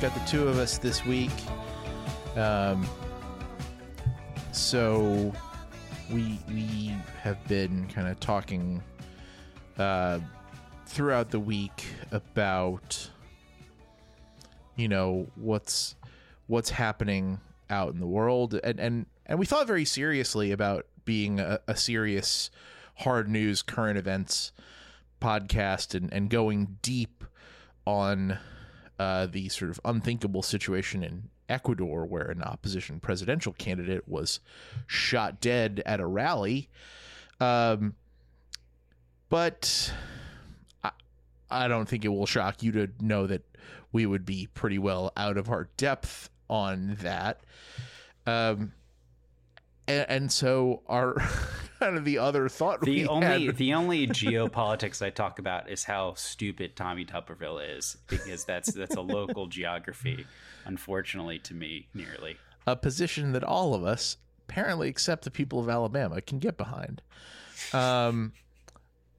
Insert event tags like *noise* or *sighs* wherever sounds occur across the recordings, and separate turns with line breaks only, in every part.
Got the two of us this week. Um, so we we have been kind of talking uh, throughout the week about you know what's what's happening out in the world and and and we thought very seriously about being a, a serious hard news current events podcast and and going deep on uh, the sort of unthinkable situation in Ecuador where an opposition presidential candidate was shot dead at a rally um but I, I don't think it will shock you to know that we would be pretty well out of our depth on that. Um, and, and so our *laughs* kind of the other thought
The only
had-
the only geopolitics I talk about is how stupid Tommy Tuberville is because that's that's a local geography, unfortunately to me, nearly.
a position that all of us, apparently except the people of Alabama, can get behind. Um,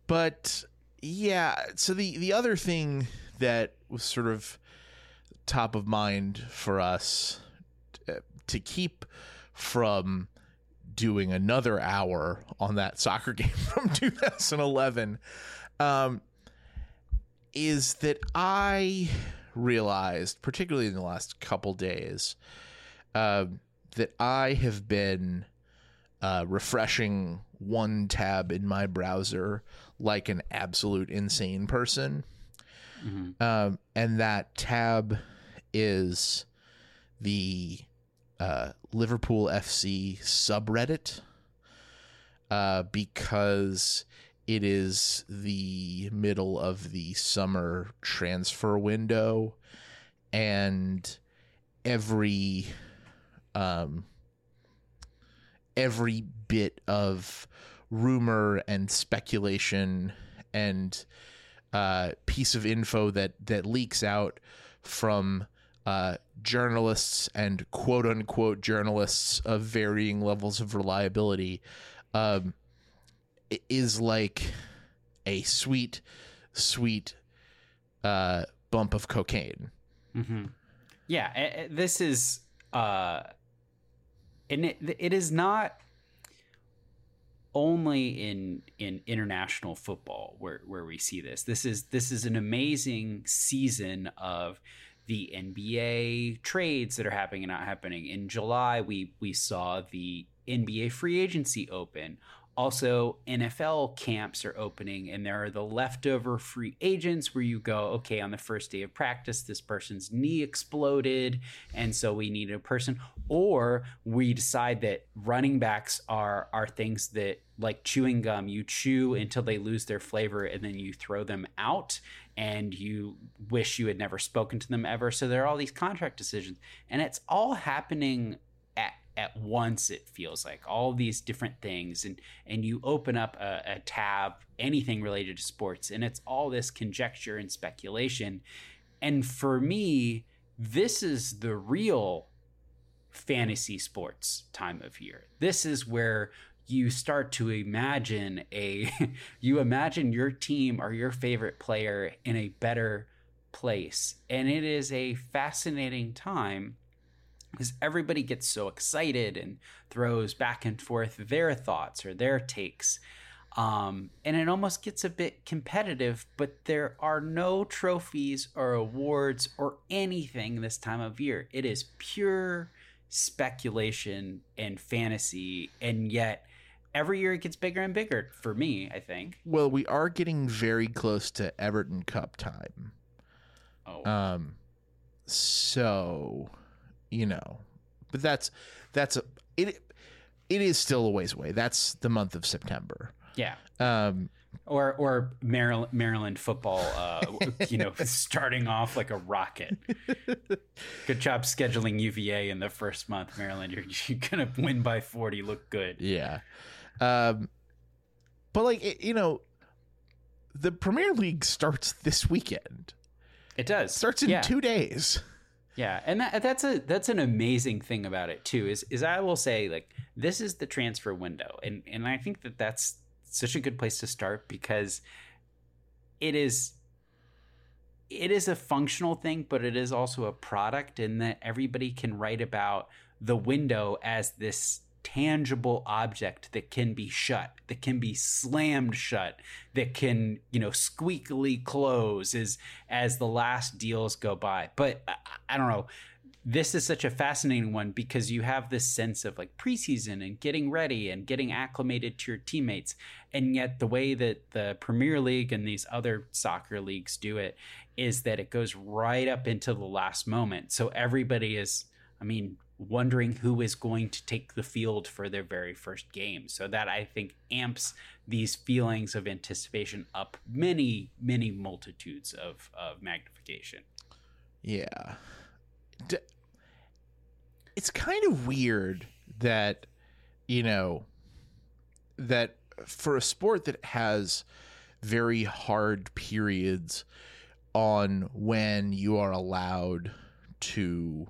but yeah, so the the other thing that was sort of top of mind for us to keep from doing another hour on that soccer *laughs* game from 2011 um, is that I realized, particularly in the last couple days, um, that I have been uh, refreshing one tab in my browser like an absolute insane person. Um, and that tab is the uh, Liverpool FC subreddit uh, because it is the middle of the summer transfer window and every um, every bit of rumor and speculation and uh, piece of info that that leaks out from uh, journalists and quote unquote journalists of varying levels of reliability um, is like a sweet, sweet uh, bump of cocaine.
Yeah, a- a- this is uh and it, it is not only in in international football where where we see this. This is this is an amazing season of the NBA trades that are happening and not happening. In July, we we saw the NBA free agency open. Also, NFL camps are opening, and there are the leftover free agents where you go, okay, on the first day of practice, this person's knee exploded, and so we need a person. Or we decide that running backs are are things that like chewing gum, you chew until they lose their flavor, and then you throw them out, and you wish you had never spoken to them ever. So there are all these contract decisions, and it's all happening at at once it feels like all these different things. And and you open up a, a tab anything related to sports and it's all this conjecture and speculation. And for me this is the real fantasy sports time of year. This is where you start to imagine a *laughs* you imagine your team or your favorite player in a better place and it is a fascinating time because everybody gets so excited and throws back and forth their thoughts or their takes. Um, and it almost gets a bit competitive, but there are no trophies or awards or anything this time of year. It is pure speculation and fantasy, and yet every year it gets bigger and bigger for me, I think.
Well, we are getting very close to Everton Cup time.
Oh,
Um, so you know, but that's that's a it. it is still a ways away. That's the month of September.
Yeah.
Um,
Or or Maryland, Maryland football, uh, *laughs* you know, starting off like a rocket. *laughs* Good job scheduling UVA in the first month, Maryland. You're, you're gonna win by forty. Look good.
yeah. Um, but like it, you know, the Premier League starts this weekend.
It does.
Starts in
yeah.
two days.
Yeah, and that, that's a that's an amazing thing about it too. Is is I will say like this is the transfer window, and and I think that that's such a good place to start because it is it is a functional thing, but it is also a product in that everybody can write about the window as this tangible object that can be shut, that can be slammed shut, that can, you know, squeakily close as as the last deals go by. But I, I don't know. This is such a fascinating one because you have this sense of like preseason and getting ready and getting acclimated to your teammates. And yet, the way that the Premier League and these other soccer leagues do it is that it goes right up into the last moment. So everybody is, I mean, wondering who is going to take the field for their very first game. So that I think amps these feelings of anticipation up many, many multitudes of, of magnification.
Yeah. D- it's kind of weird that, you know, that for a sport that has very hard periods on when you are allowed to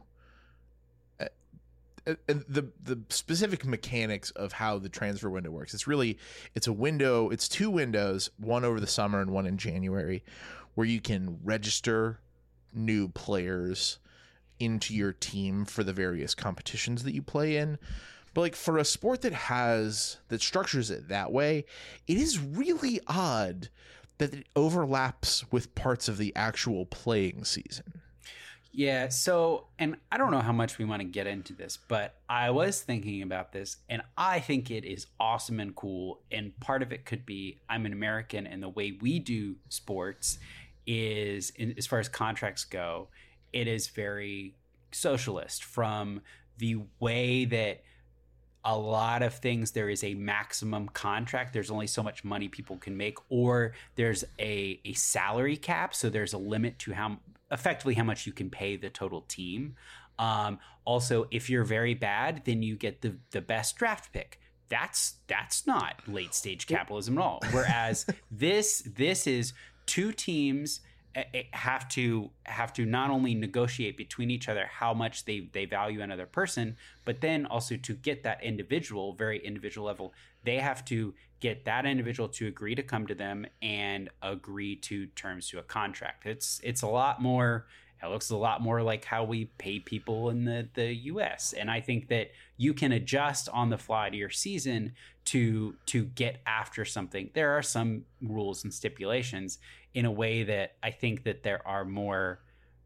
the the specific mechanics of how the transfer window works. It's really it's a window, it's two windows, one over the summer and one in January, where you can register new players into your team for the various competitions that you play in. But like for a sport that has that structures it that way, it is really odd that it overlaps with parts of the actual playing season.
Yeah, so and I don't know how much we want to get into this, but I was thinking about this and I think it is awesome and cool and part of it could be I'm an American and the way we do sports is in, as far as contracts go, it is very socialist from the way that a lot of things there is a maximum contract there's only so much money people can make or there's a, a salary cap so there's a limit to how effectively how much you can pay the total team. Um, also if you're very bad then you get the the best draft pick. That's that's not late stage capitalism at all. Whereas *laughs* this this is two teams eh, eh, have to have to not only negotiate between each other how much they they value another person but then also to get that individual very individual level they have to get that individual to agree to come to them and agree to terms to a contract it's it's a lot more it looks a lot more like how we pay people in the, the US. And I think that you can adjust on the fly to your season to to get after something. There are some rules and stipulations in a way that I think that there are more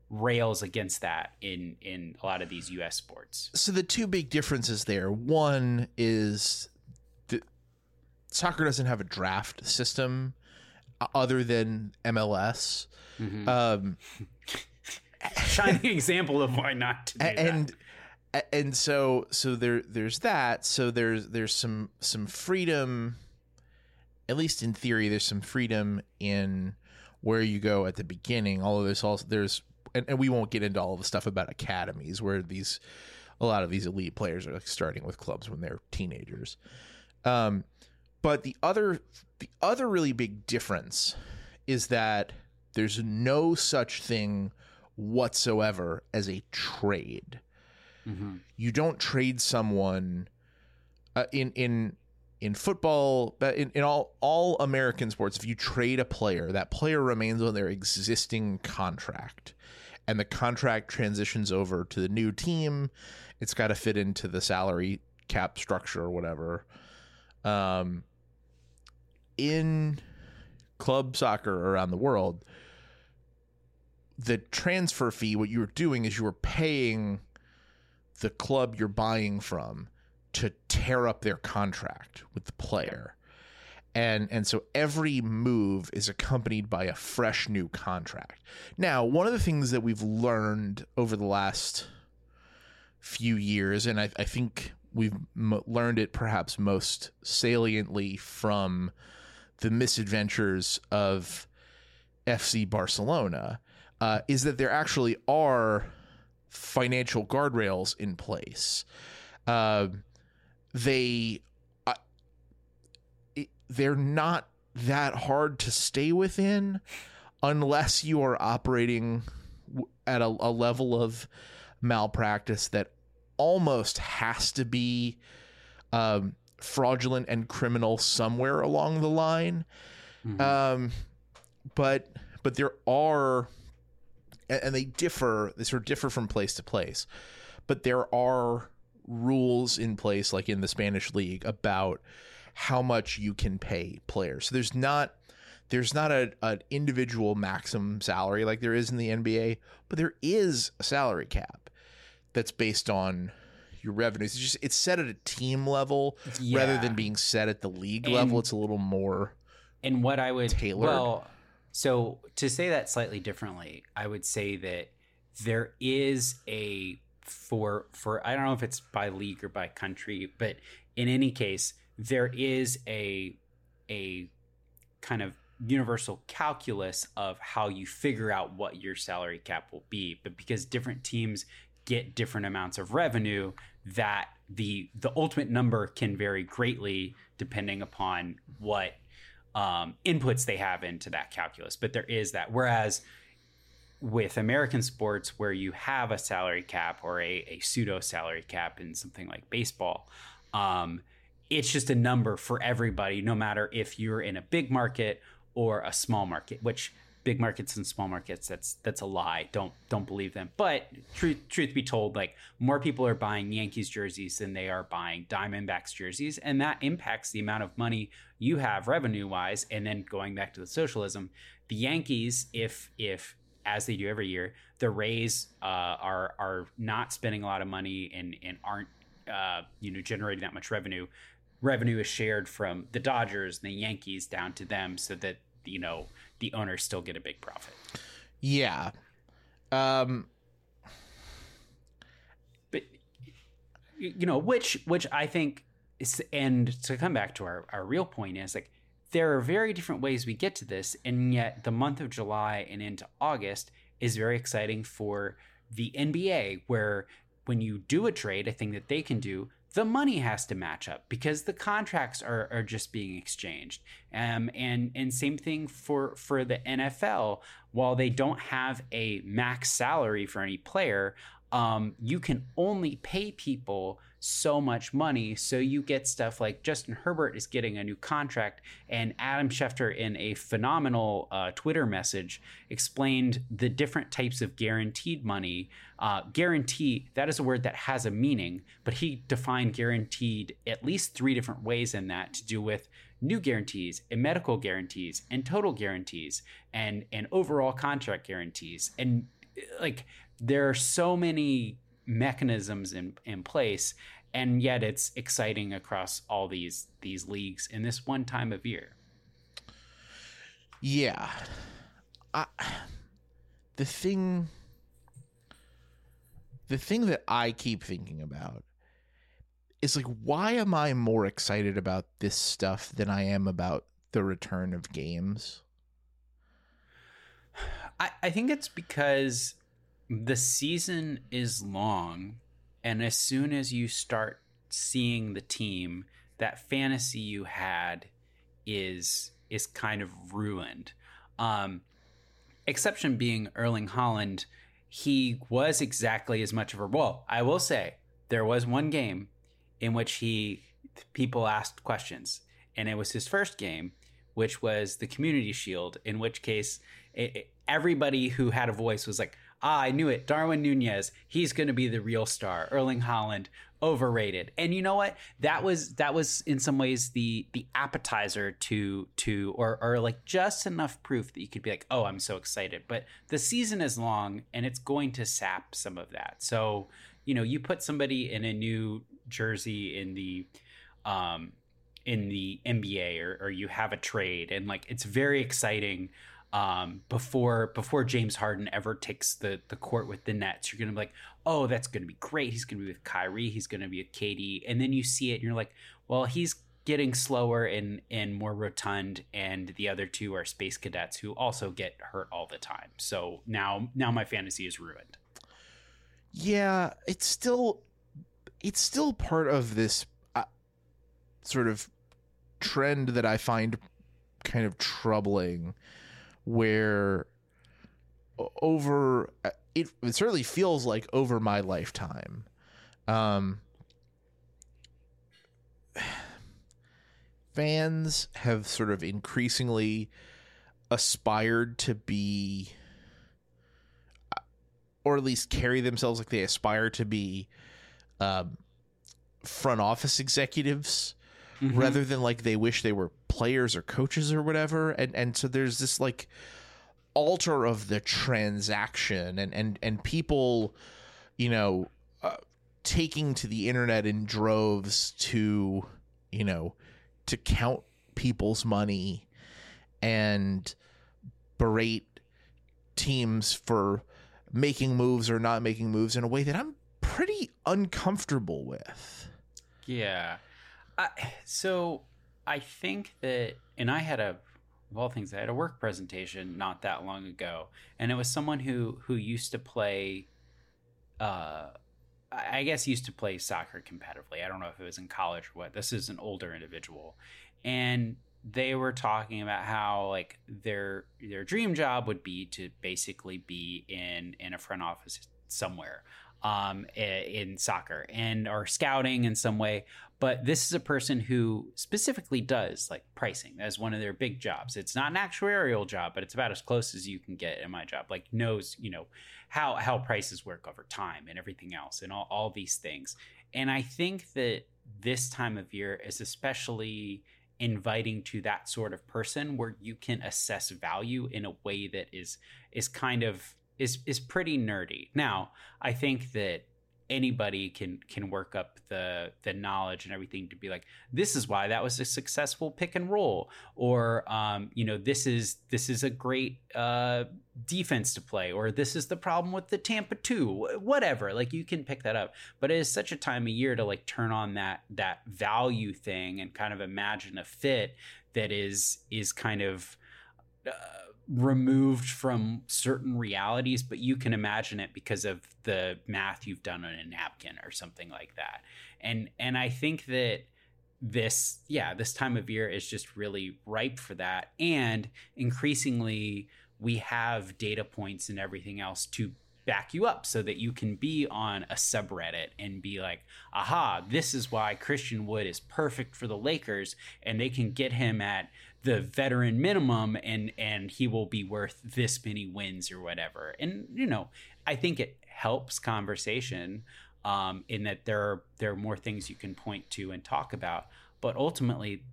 rails against that in in a lot of these US sports.
So the two big differences there. One is soccer doesn't have a draft system uh, other than MLS.
Mhm.
Um, *laughs*
Shining example of why not to do
A-
that.
and and so so there there's that so there's there's some some freedom at least in theory there's some freedom in where you go at the beginning although there's also there's and, and we won't get into all the stuff about academies where these a lot of these elite players are like starting with clubs when they're teenagers um but the other the other really big difference is that there's no such thing whatsoever as a trade.
Mhm.
you don't trade someone uh, in in in football but in, in all all american sports if you trade a player that player remains on their existing contract. And the contract transitions over to the new team. It's got to fit into the salary cap structure or whatever. Um in club soccer around the world the transfer fee what you were doing is you were paying the club you're buying from to tear up their contract with the player. And and so every move is accompanied by a fresh new contract. Now, one of the things that we've learned over the last few years, and I, I think we've m- learned it perhaps most saliently from the misadventures of FC Barcelona, uh, is that there actually are financial guardrails in place. Uh, they uh, it, they're not that hard to stay within unless you are operating at a, a level of malpractice that almost has to be um, fraudulent and criminal somewhere along the line.
Mhm.
Um, but but there are, and and they differ. They sort of differ from place to place. But there are rules in place, like in the Spanish league, about how much you can pay players. So there's not there's not a an individual maximum salary like there is in the NBA, but there is a salary cap that's based on your revenues. It's just it's set at a team level rather than being set at the league
And-
level. It's a little more
and what I would
tailored.
well, so to say that slightly differently, I would say that there is a for for I don't know if it's by league or by country, but in any case, there is a a kind of universal calculus of how you figure out what your salary cap will be, but because different teams get different amounts of revenue, that the the ultimate number can vary greatly depending upon what um, inputs they have into that calculus. But there is that. Whereas with American sports, where you have a salary cap or a, a pseudo salary cap in something like baseball, um, it's just a number for everybody, no matter if you're in a big market or a small market. Which big markets and small markets, that's that's a lie. Don't don't believe them. But truth truth be told, like more people are buying Yankees jerseys than they are buying Diamondbacks jerseys, and that impacts the amount of money you have revenue wise. And then going back to the socialism, the Yankees, if if as they do every year, the Rays uh, are are not spending a lot of money and and aren't uh, you know generating that much revenue. Revenue is shared from the Dodgers and the Yankees down to them, so that you know the owners still get a big profit.
yeah. Um,
but you know which which i think is and to come back to our, our real point is like there are very different ways we get to this and yet the month of july and into august is very exciting for the nba where when you do a trade a thing that they can do the money has to match up because the contracts are, are just being exchanged. Um, and and same thing for for the nfl while they don't have a max salary for any player um, you can only pay people so much money. So you get stuff like Justin Herbert is getting a new contract, and Adam Schefter, in a phenomenal uh, Twitter message, explained the different types of guaranteed money. Uh, guarantee, that is a word that has a meaning, but he defined guaranteed at least three different ways in that to do with new guarantees and medical guarantees and total guarantees and and overall contract guarantees and like there are so many mechanisms in in place and yet it's exciting across all these these leagues in this one time of year
Yeah. I, the thing the thing that I keep thinking about is like why am I more excited about this stuff than I am about the return of games?
I, I think it's because the season is long and as soon as you start seeing the team that fantasy you had is is kind of ruined. Um exception being Erling Haaland he was exactly as much of a well i will say there was one game in which he people asked questions and it was his first game which was the community shield in which case it, it- everybody who had a voice was like ah i knew it. Darwin nunez he's going to be the real star. Erling Haaland overrated. And you know what? That was that was in some ways the the appetizer to to or or like just enough proof that you could be like oh i'm so excited. But the season is long and it's going to sap some of that. So you know you put somebody in a new jersey in the um in the NBA or, or you have a trade and like it's very exciting um, before before James Harden ever takes the the court with the Nets. You're gonna be like, oh, that's gonna be great. He's gonna be with Kyrie. He's gonna be with KD, and then you see it, and you're like, well, he's getting slower and and more rotund, and the other two are space cadets who also get hurt all the time. So now now my fantasy is ruined.
Yeah, it's still it's still part of this uh, sort of trend that I find kind of troubling where over uh, it, it certainly feels like over my lifetime um *sighs* fans have sort of increasingly aspired to be or at least carry themselves like they aspire to be um, front office executives
Mm-hmm.
rather than like they wish they were players or coaches or whatever and and so there's this like altar of the transaction and and and people you know uh, taking to the internet in droves to you know to count people's money and berate teams for making moves or not making moves in a way that I'm pretty uncomfortable with.
Yeah. I, so I think that, and I had a, of all things, I had a work presentation not that long ago, and it was someone who who used to play, uh, I guess used to play soccer competitively. I don't know if it was in college or what. This is an older individual, and they were talking about how like their their dream job would be to basically be in in a front office somewhere um, in soccer and or scouting in some way. But this is a person who specifically does like pricing as one of their big jobs. It's not an actuarial job, but it's about as close as you can get in my job. Like knows, you know, how how prices work over time and everything else and all, all these things. And I think that this time of year is especially inviting to that sort of person where you can assess value in a way that is is kind of is is pretty nerdy. Now, I think that anybody can can work up the the knowledge and everything to be like this is why that was a successful pick and roll or um you know this is this is a great uh defense to play or this is the problem with the Tampa 2 whatever like you can pick that up. But it is such a time of year to like turn on that that value thing and kind of imagine a fit that is is kind of uh, removed from certain realities, but you can imagine it because of the math you've done on a napkin or something like that. And and I think that this yeah, this time of year is just really ripe for that. And increasingly we have data points and everything else to back you up so that you can be on a subreddit and be like, aha, this is why Christian Wood is perfect for the Lakers and they can get him at the veteran minimum and and he will be worth this many wins or whatever. And you know, I think it helps conversation um, in that there are there are more things you can point to and talk about, but ultimately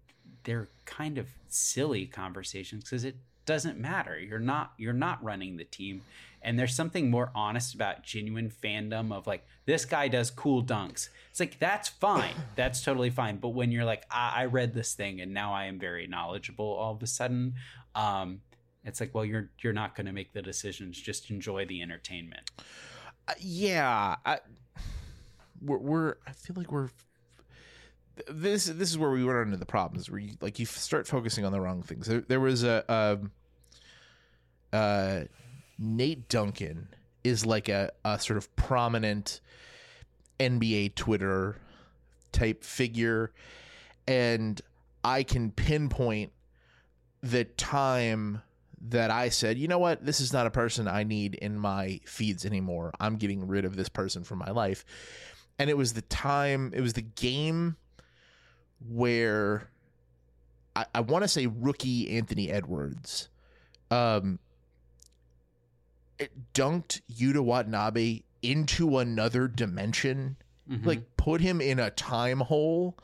they're kind of silly conversations because it doesn't matter. You're not you're not running the team. And there's something more honest about genuine fandom of like this guy does cool dunks. It's like that's fine. *laughs* That's totally fine. But when you're like, I, I read this thing and now I am very knowledgeable all of a sudden, um, it's like, well, you're you're not going to make the decisions. Just enjoy the entertainment.
Uh, yeah, I, we're, we're I feel like we're this this is where we run into the problems where you like you start focusing on the wrong things. There, there was a um, uh, Nate Duncan is like a, a sort of prominent NBA Twitter type figure, and I can pinpoint the time that I said, you know what, this is not a person I need in my feeds anymore. I'm getting rid of this person from my life. And it was the time, it was the game where I, I want to say rookie Anthony Edwards um it dunked Yuta Watanabe into another dimension,
Mhm.
like put him in a time hole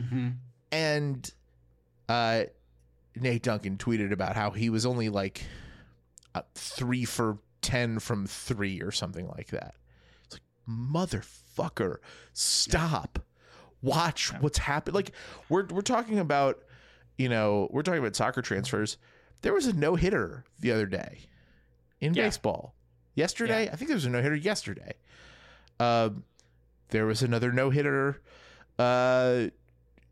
Mhm.
and uh Nate Duncan tweeted about how he was only like uh, 3 for 10 from 3 or something like that. It's like motherfucker, stop. Watch what's happened. Like we're we're talking about, you know, we're talking about soccer transfers. there was a no hitter the other day in
Yeah.
baseball. Yesterday, I think there was a no hitter yesterday. Uh, there was another no hitter uh,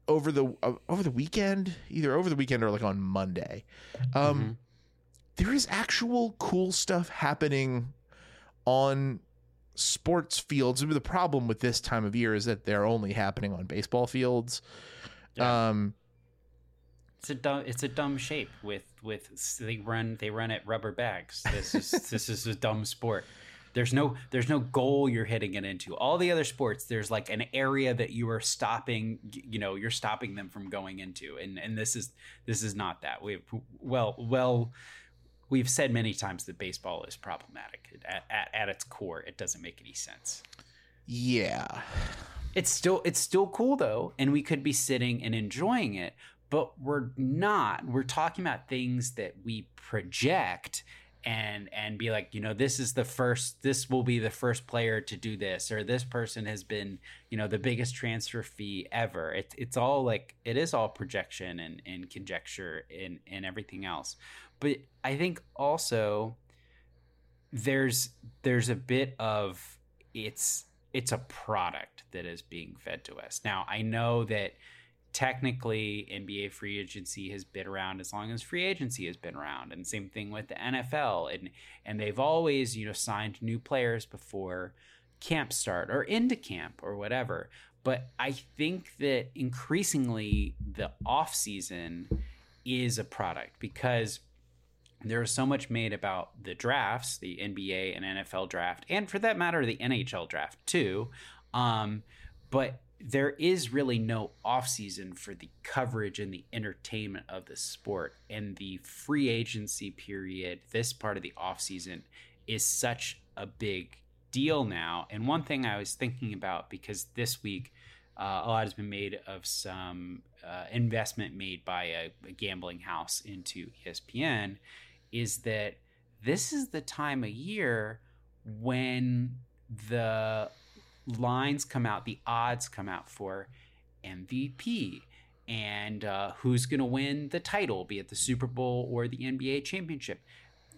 over the uh, over the weekend, either over the weekend or like on Monday. Um,
Mhm.
There is actual cool stuff happening on sports fields. The problem with this time of year is that they're only happening on baseball fields.
Yeah.
Um,
It's a dumb. It's a dumb shape with with they run they run at rubber bags. This is *laughs* this is a dumb sport. There's no there's no goal you're hitting it into. All the other sports, there's like an area that you are stopping. You know, you're stopping them from going into, and and this is this is not that. We well well. We've said many times that baseball is problematic. At, at, at its core, it doesn't make any sense.
yeah.
It's still it's still cool though, and we could be sitting and enjoying it, but we're not. We're talking about things that we project and and be like, you know, this is the first this will be the first player to do this or this person has been, you know, the biggest transfer fee ever. It's it's all like it is all projection and and conjecture and and everything else. But I think also there's there's a bit of it's it's a product that is being fed to us. Now, I know that technically NBA free agency has been around as long as free agency has been around and same thing with the NFL and and they've always, you know, signed new players before camp start or into camp or whatever. But I think that increasingly the off season is a product because there's so much made about the drafts, the NBA and NFL draft, and for that matter, the NHL draft too. Um, but there is really no offseason for the coverage and the entertainment of the sport. And the free agency period, this part of the offseason, is such a big deal now. And one thing I was thinking about because this week, uh, a lot has been made of some uh, investment made by a, a gambling house into ESPN is that this is the time of year when the lines come out, the odds come out for MVP and uh, who's going to win the title, be it the Super Bowl or the NBA championship.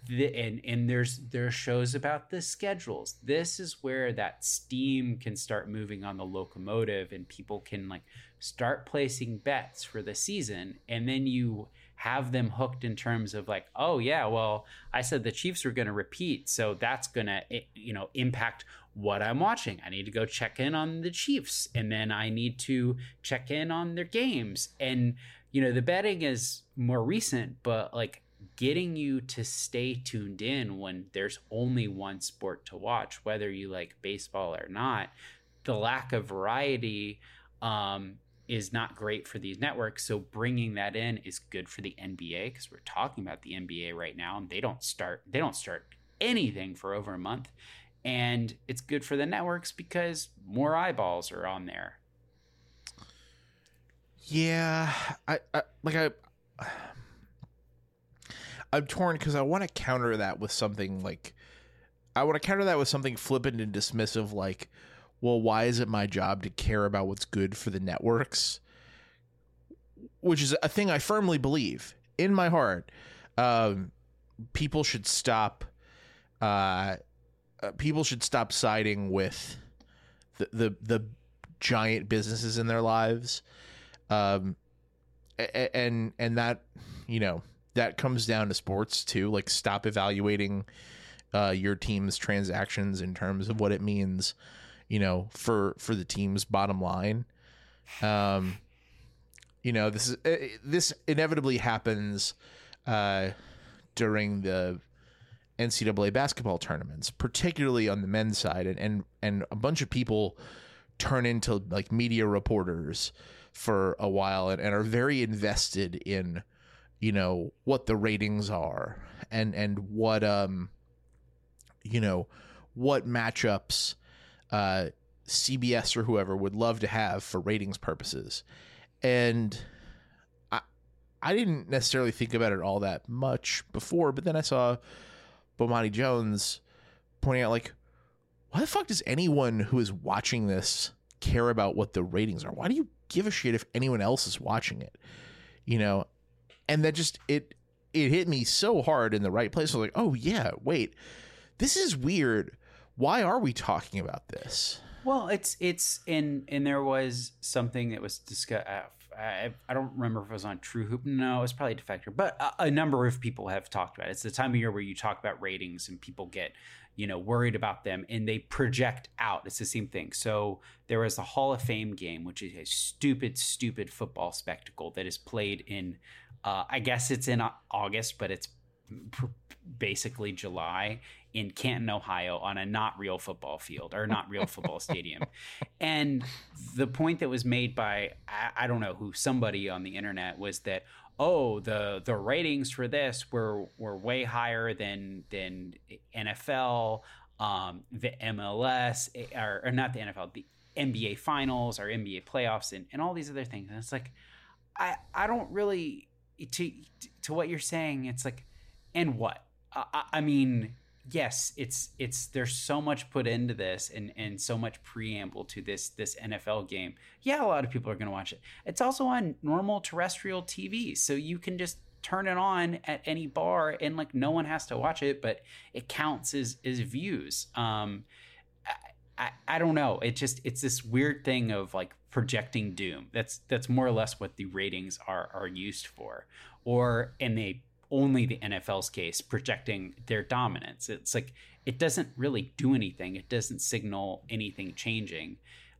The, and and there's there's shows about the schedules. This is where that steam can start moving on the locomotive, and people can like start placing bets for the season, and then you have them hooked in terms of like, oh yeah, well I said the Chiefs were going to repeat, so that's going to you know impact what I'm watching. I need to go check in on the Chiefs, and then I need to check in on their games, and you know the betting is more recent, but like getting you to stay tuned in when there's only one sport to watch, whether you like baseball or not. The lack of variety um, is not great for these networks. So bringing that in is good for the NBA because we're talking about the NBA right now, and they don't start they don't start anything for over a month, and it's good for the networks because more eyeballs are on there.
Yeah, I, I like I *sighs* I'm torn because I want to counter that with something like I want to counter that with something flippant and dismissive like well why is it my job to care about what's good for the networks? Which is a thing I firmly believe in my heart. Um people should stop uh, uh people should stop siding with the the the giant businesses in their lives. Um and and that you know that comes down to sports too. Like stop evaluating uh your team's transactions in terms of what it means you know for for the team's bottom line. Um you know this is uh, this inevitably happens uh during the NCAA basketball tournaments particularly on the men's side. And and, and a bunch of people turn into like media reporters for a while and, and are very invested in you know what the ratings are and and what um you know what matchups uh CBS or whoever would love to have for ratings purposes and I I didn't necessarily think about it all that much before but then I saw Bomani Jones pointing out like why the fuck does anyone who is watching this care about what the ratings are? Why do you give a shit if anyone else is watching it? You know, and that just it it hit me so hard in the right place. I was like, oh yeah, wait, this is weird. Why are we talking about this?
Well, it's it's and and there was something that was discussed. I, I don't remember if it was on True Hoop. No, it was probably Defector, but a, a number of people have talked about it. It's the time of year where you talk about ratings and people get you know worried about them and they project out. It's the same thing. So there was the Hall of Fame game, which is a stupid, stupid football spectacle that is played in. Uh, I guess it's in August, but it's basically July in Canton, Ohio, on a not real football field or not real football *laughs* stadium. And the point that was made by I, I, don't know who somebody on the internet was that oh the the ratings for this were were way higher than than NFL, um, the MLS or, or not the NFL, the NBA finals or NBA playoffs and, and all these other things. And it's like I I don't really to to what you're saying. It's like and what I, I mean yes, it's it's there's so much put into this and and so much preamble to this this NFL game. Yeah, a lot of people are going to watch it. It's also on normal terrestrial TV, so you can just turn it on at any bar and like no one has to watch it, but it counts as as views. Um, I, I, don't know. It just it's this weird thing of like projecting doom. That's that's more or less what the ratings are are used for. Or and they only the NFL's case projecting their dominance. It's like it doesn't really do anything. It doesn't signal anything changing.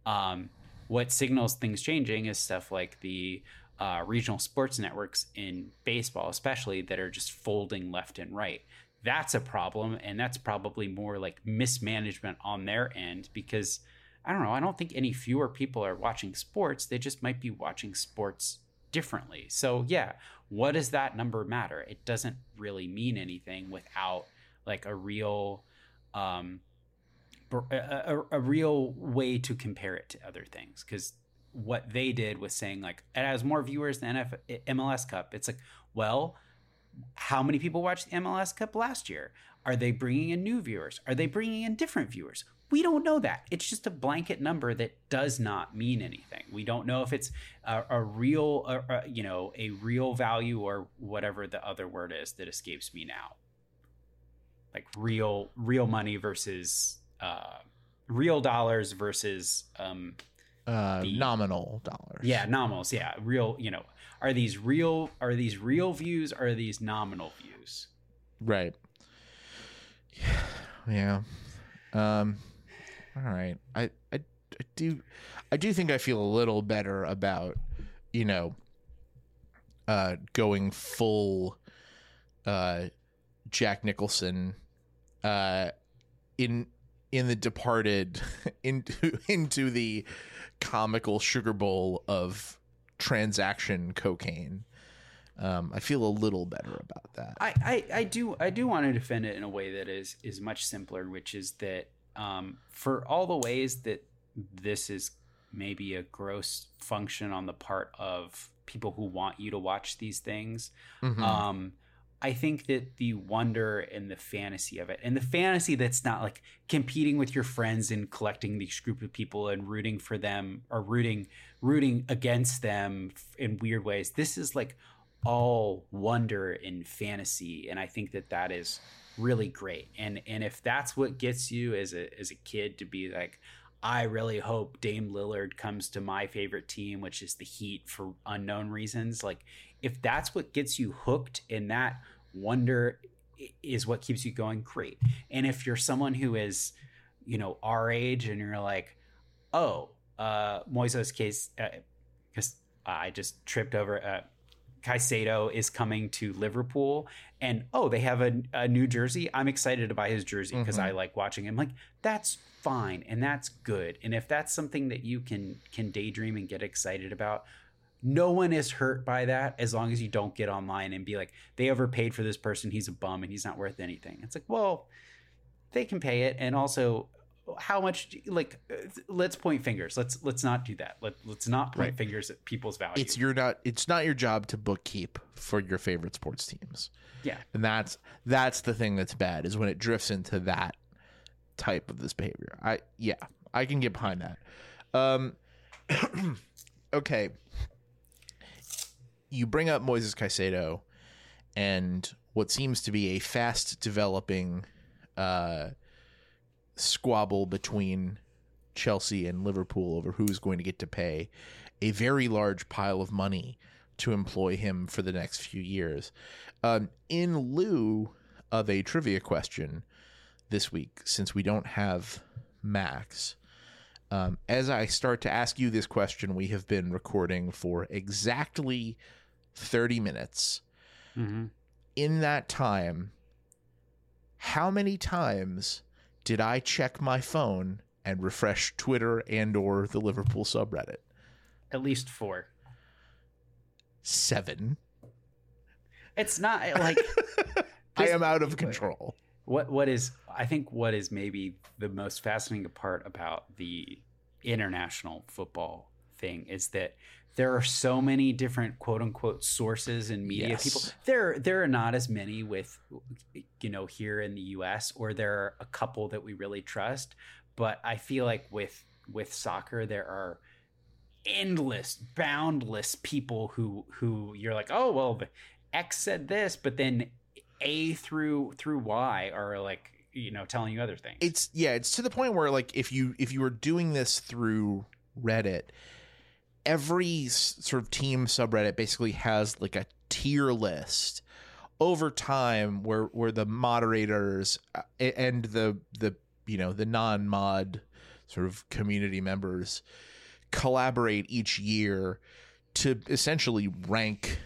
Um, what signals things changing is stuff like the uh, regional sports networks in baseball, especially that are just folding left and right. That's a problem, and that's probably more like mismanagement on their end because I don't know. I don't think any fewer people are watching sports. They just might be watching sports differently. So yeah, what does that number matter? It doesn't really mean anything without like a real um a, a, real way to compare it to other things because what they did was saying like it has more viewers than NFL, MLS Cup. It's like, well, how many people watched the MLS Cup last year? Are they bringing in new viewers? Are they bringing in different viewers? We don't know that. It's just a blanket number that does not mean anything. We don't know if it's a, a real, a, you know, a real value or whatever the other word is that escapes me now. Like real, real money versus uh, real dollars versus um,
uh, the, nominal dollars.
Yeah, nominals. Yeah, real. You know, are these real? Are these real views? Or are these nominal views?
Right. *sighs* Yeah. Um all right. I, I, I do I do think I feel a little better about, you know, uh going full uh Jack Nicholson uh in in the departed *laughs* into into the comical sugar bowl of transaction cocaine. Um, I feel a little better about that.
I, I, I do I do want to defend it in a way that is is much simpler, which is that um, for all the ways that this is maybe a gross function on the part of people who want you to watch these things. Mm-hmm. Um, I think that the wonder and the fantasy of it, and the fantasy that's not like competing with your friends and collecting these group of people and rooting for them or rooting rooting against them in weird ways. This is like all wonder and fantasy, and I think that that is really great. And and if that's what gets you as a as a kid to be like, I really hope Dame Lillard comes to my favorite team, which is the Heat for unknown reasons. Like if that's what gets you hooked and that wonder is what keeps you going, great. And if you're someone who is, you know, our age and you're like, oh, uh, Moises case, because uh, I just tripped over. Uh, Caicedo is coming to Liverpool, and oh, they have a, a New Jersey. I'm excited to buy his jersey because mm-hmm. I like watching him. Like that's fine and that's good. And if that's something that you can can daydream and get excited about, no one is hurt by that as long as you don't get online and be like, they overpaid for this person. He's a bum and he's not worth anything. It's like, well, they can pay it, and also how much like let's point fingers. Let's let's not do that. Let, let's not point right. fingers at people's value
it's your not it's not your job to bookkeep for your favorite sports teams.
Yeah.
And that's that's the thing that's bad is when it drifts into that type of this behavior. I yeah i can get behind that. Um *clears throat* okay. You bring up moises caicedo and what seems to be a fast developing uh, squabble between Chelsea and Liverpool over who's going to get to pay a very large pile of money to employ him for the next few years. Um, in lieu of a trivia question this week, since we don't have Max, um, as I start to ask you this question, we have been recording for exactly 30 minutes.
Mm-hmm.
In that time, how many times did I check my phone and refresh Twitter and or the Liverpool subreddit?
At least four.
Seven.
It's not eh, like *laughs*
I am out of control.
what what is I think what is maybe the most fascinating part about the international football thing is that there are so many different quote unquote sources and media
Yes.
people. There there are not as many with you know here in the US or there are a couple that we really trust, but I feel like with with soccer there are endless boundless people who who you're like, "Oh, well, the X said this," but then A through through Y are like, you know, telling you other things.
It's yeah, it's to the point where like if you if you were doing this through Reddit, every sort of team subreddit basically has like a tier list over time where where the moderators uh, and the the you know the non-mod sort of community members collaborate each year to essentially rank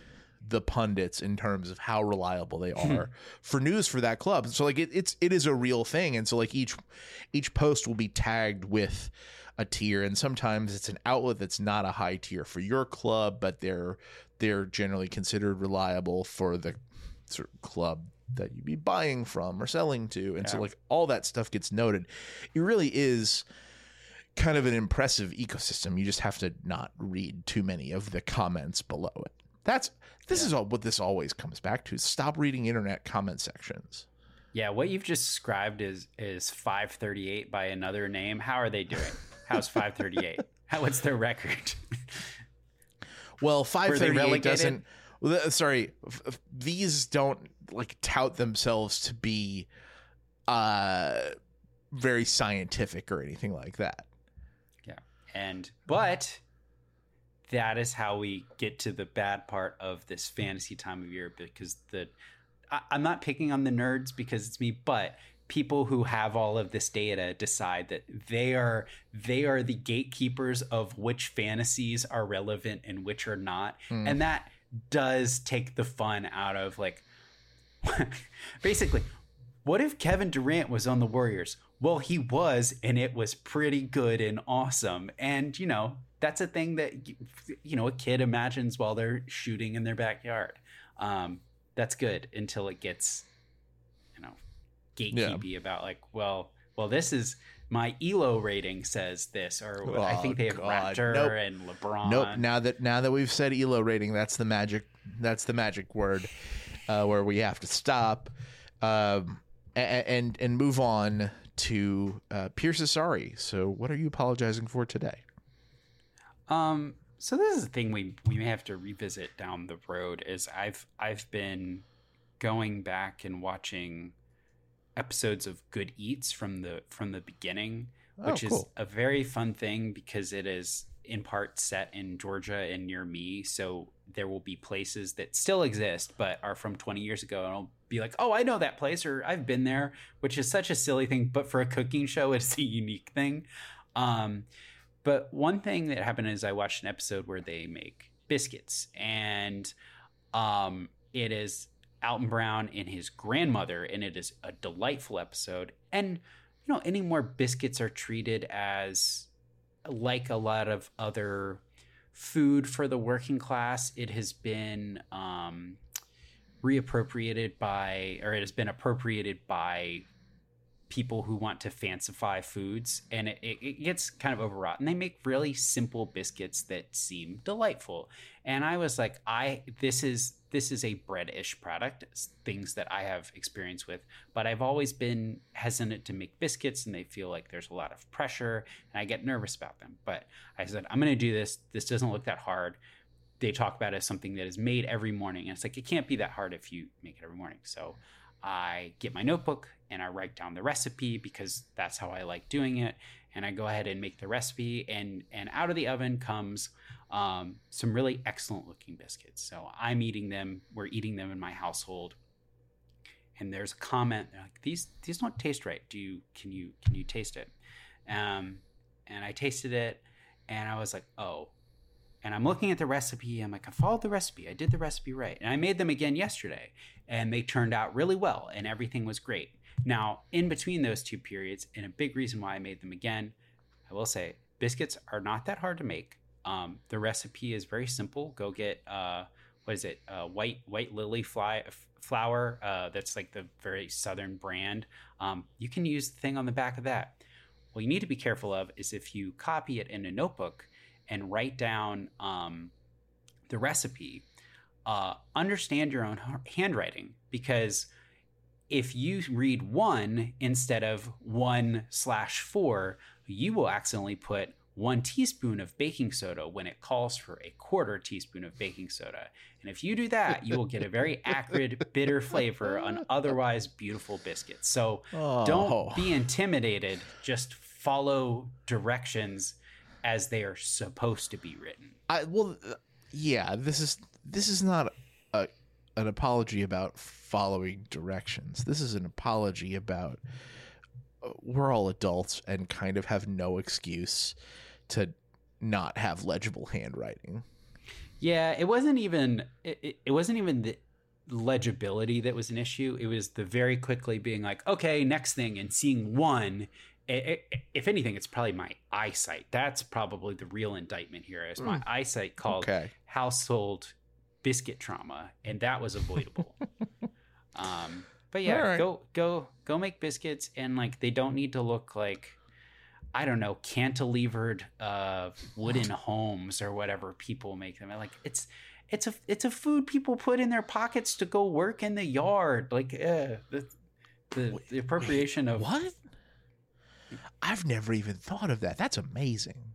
the pundits in terms of how reliable they are for news for that club. So like it, it's it is a real thing, and so like each each post will be tagged with a tier, and sometimes it's an outlet that's not a high tier for your club, but they're they're generally considered reliable for the sort of club that you'd be buying from or selling to, and so like all that stuff gets noted. It really is kind of an impressive ecosystem. You just have to not read too many of the comments below it. That's this is all what this always comes back to. Stop reading internet comment sections.
yeah, what you've just described is is 538 by another name. How are they doing? *laughs* How's 538? How what's their record?
Well,
Were
five
they
thirty eight
relegated?
doesn't. Sorry, these don't like tout themselves to be uh very scientific or anything like that. Yeah.
And but that is how we get to the bad part of this fantasy time of year because the I'm not picking on the nerds because it's me, but people who have all of this data decide that they are they are the gatekeepers of which fantasies are relevant and which are not.
Hmm.
And that does take the fun out of like *laughs* basically what if Kevin Durant was on the Warriors? Well, he was, and it was pretty good and awesome. And, you know, that's a thing that, you- know, a kid imagines while they're shooting in their backyard. Um, that's good until it gets, gatekeepy about like, well, well, this is my Elo rating says this, or I
Oh,
think they have
God.
Raptor
Nope.
and LeBron.
Nope. Now that now that we've said elo rating, that's the magic. That's the magic word uh, where we have to stop um, a- a- and and move on to uh, Pierce sorry. So, what are you apologizing for today?
Um, so this is a thing we we may have to revisit down the road. Is I've I've been going back and watching episodes of Good Eats from the from the beginning,
Oh,
which is a very fun thing because it is in part set in Georgia and near me. So there will be places that still exist but are from 20 years ago, and I'll be like, "Oh, I know that place," or "I've been there," which is such a silly thing, but for a cooking show, *laughs* it's a unique thing. Um, but one thing that happened is I watched an episode where they make biscuits, and um, it is Alton Brown and his grandmother, and it is a delightful episode. And you know, anymore biscuits are treated as like a lot of other food for the working class. It has been um, reappropriated by, or it has been appropriated by people who want to fancify foods and it, it, gets kind of overwrought and they make really simple biscuits that seem delightful and i was like i this is this is a bread-ish product things that i have experience with but i've always been hesitant to make biscuits and they feel like there's a lot of pressure and i get nervous about them but i said i'm going to do this this doesn't look that hard they talk about it as something that is made every morning. And it's like, it can't be that hard if you make it every morning. So I get my notebook and I write down the recipe because that's how I like doing it. And I go ahead and make the recipe, and and out of the oven comes um, some really excellent looking biscuits. So I'm eating them. We're eating them in my household. And there's a comment like these these don't taste right. Do you can you can you taste it? Um, and I tasted it, and I was like, oh. And I'm looking at the recipe. I'm like, I followed the recipe. I did the recipe right. And I made them again yesterday, and they turned out really well, and everything was great. Now, in between those two periods, and a big reason why I made them again, I will say biscuits are not that hard to make. Um, the recipe is very simple. Go get uh, what is it? Uh, white white lily fly flour. Uh, that's like the very southern brand. Um, you can use the thing on the back of that. What you need to be careful of is if you copy it in a notebook and write down um, the recipe, uh, understand your own handwriting because if you read one instead of one slash four, you will accidentally put one teaspoon of baking soda when it calls for a quarter teaspoon of baking soda. And if you do that, you will get a very *laughs* acrid, bitter flavor on otherwise beautiful biscuits. So
Oh.
don't be intimidated. Just follow directions as they are supposed to be written.
I well, uh, yeah. This is this is not a an apology about following directions. This is an apology about uh, we're all adults and kind of have no excuse to not have legible handwriting.
Yeah, it wasn't even it, it- wasn't even the legibility that was an issue. It was the very quickly being like, okay, next thing, and seeing one. If anything, it's probably my eyesight. That's probably the real indictment here. Is my eyesight called
Okay.
household biscuit trauma, and that was avoidable. *laughs* um, but yeah,
right.
go go go make biscuits, and like they don't need to look like I don't know cantilevered uh, wooden *laughs* homes or whatever people make them. Like it's it's a it's a food people put in their pockets to go work in the yard. Like uh, the the, the appropriation of
What? I've never even thought of that. That's amazing.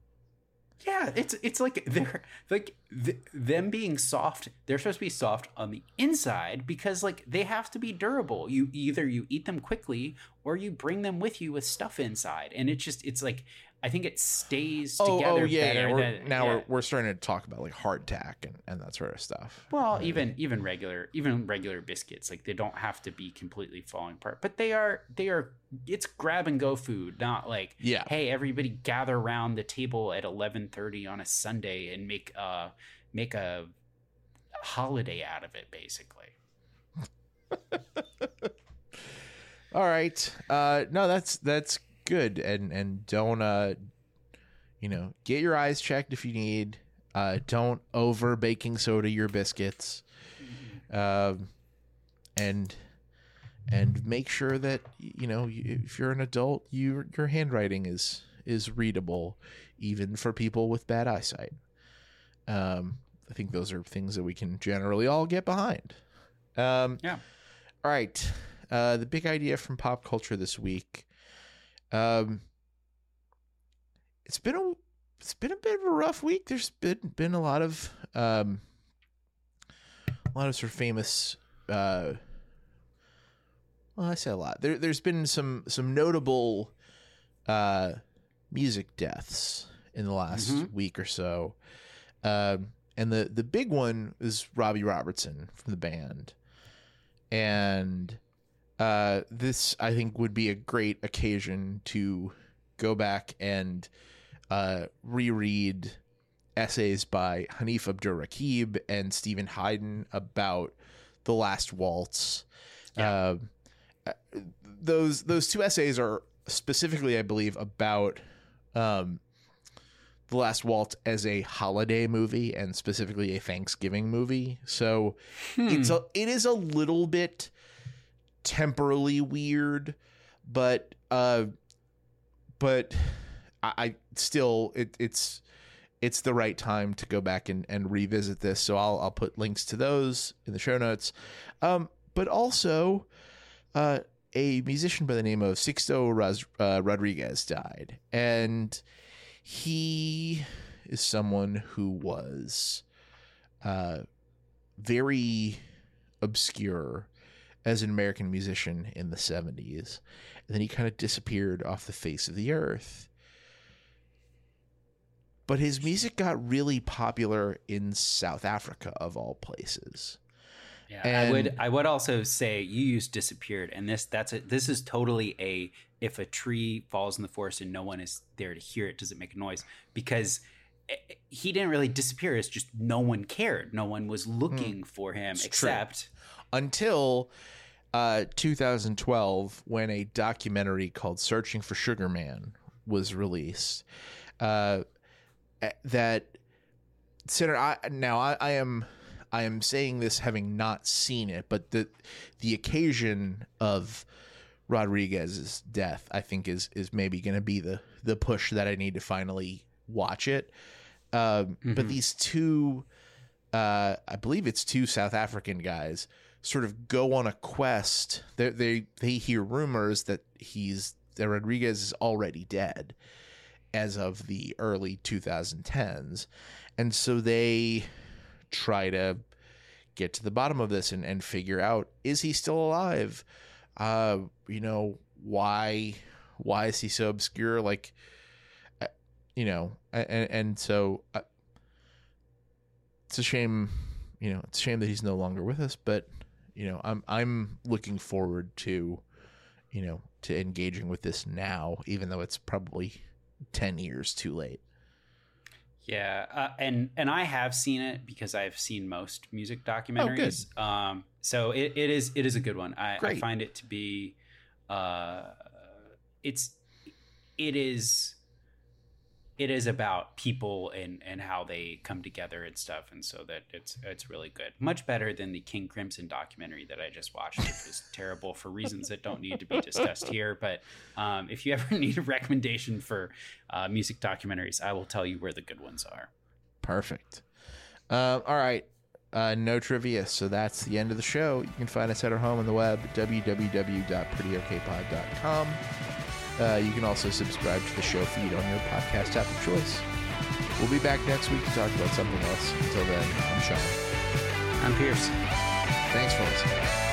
Yeah, it's it's like they're like th- them being soft. They're supposed to be soft on the inside because like they have to be durable. You either you eat them quickly or you bring them with you with stuff inside, and it's just it's like I think it stays
Oh,
together
oh yeah.
better
yeah. We're,
than
now
yeah.
we're, we're starting to talk about like hardtack and, and that sort of stuff.
Well, even even regular even regular biscuits, like they don't have to be completely falling apart, but they are they are it's grab and go food, not like
Yeah.
hey everybody gather around the table at eleven thirty on a Sunday and make uh make a holiday out of it, basically. *laughs*
All right. Uh no, that's that's good. And and don't uh you know, get your eyes checked if you need. Uh don't over baking soda your biscuits. Um and and make sure that you know if you're an adult, you your handwriting is is readable even for people with bad eyesight. Um I think those are things that we can generally all get behind. Um
Yeah.
all right. Uh, the big idea from pop culture this week. Um, it's been a it's been a bit of a rough week. There's been been a lot of um, a lot of sort of famous. Uh, well, I say a lot. There, there's been some some notable uh, music deaths in the last
Mhm.
week or so. Um, and the the big one is Robbie Robertson from the band, and uh, this I think would be a great occasion to go back and uh, reread essays by Hanif Abdurraqib and Steven Hyden about the Last Waltz.
Yeah.
Um, uh, those those two essays are specifically, I believe, about um, the Last Waltz as a holiday movie and specifically a Thanksgiving movie. So it's a it is a little bit temporally weird, but uh, but I, I still it it's it's the right time to go back and, and revisit this. So I'll I'll put links to those in the show notes. Um, but also, uh, a musician by the name of Sixto uh, Rodriguez died, and he is someone who was uh, very obscure as an American musician in the 70s. And then he kind of disappeared off the face of the earth. But his music got really popular in South Africa, of all places.
Yeah,
And-
I would I would also say you used disappeared, and this that's a this is totally a if a tree falls in the forest and no one is there to hear it, does it make a noise? Because eh, he didn't really disappear. It's just no one cared. No one was looking for him
except true. Until uh, 2012 when a documentary called Searching for Sugar Man was released. Uh, that Senator, I, now I, I am I am saying this having not seen it, but the the occasion of Rodriguez's death, I think, is is maybe going to be the the push that I need to finally watch it. Um, But
Mhm.
these two, uh, I believe it's two South African guys, sort of go on a quest. They they they hear rumors that he's that Rodriguez is already dead as of the early 2010s, and so they try to get to the bottom of this and, and figure out is he still alive? Uh you know why why is he so obscure? Like uh, you know and and so uh, it's a shame you know it's a shame that he's no longer with us but you know i'm i'm looking forward to you know to engaging with this now even though it's probably 10 years too late
Yeah, uh, and and I have seen it because I've seen most music documentaries. Oh, Um, so it, it is it is a good one. I, I find it to be, uh, it's it is it is about people and and how they come together and stuff, and so that it's it's really good. Much better than the King Crimson documentary that I just watched, which was *laughs* terrible for reasons that don't need to be discussed here. But um, if you ever *laughs* need a recommendation for uh, music documentaries, I will tell you where the good ones are.
Perfect. Um, all right. Uh, no trivia. So that's the end of the show. You can find us at our home on the web, www.prettyokpod.com. Uh, you can also subscribe to the show feed on your podcast app of choice. We'll be back next week to talk about something else. Until then, I'm Sean.
I'm Pierce.
Thanks for listening.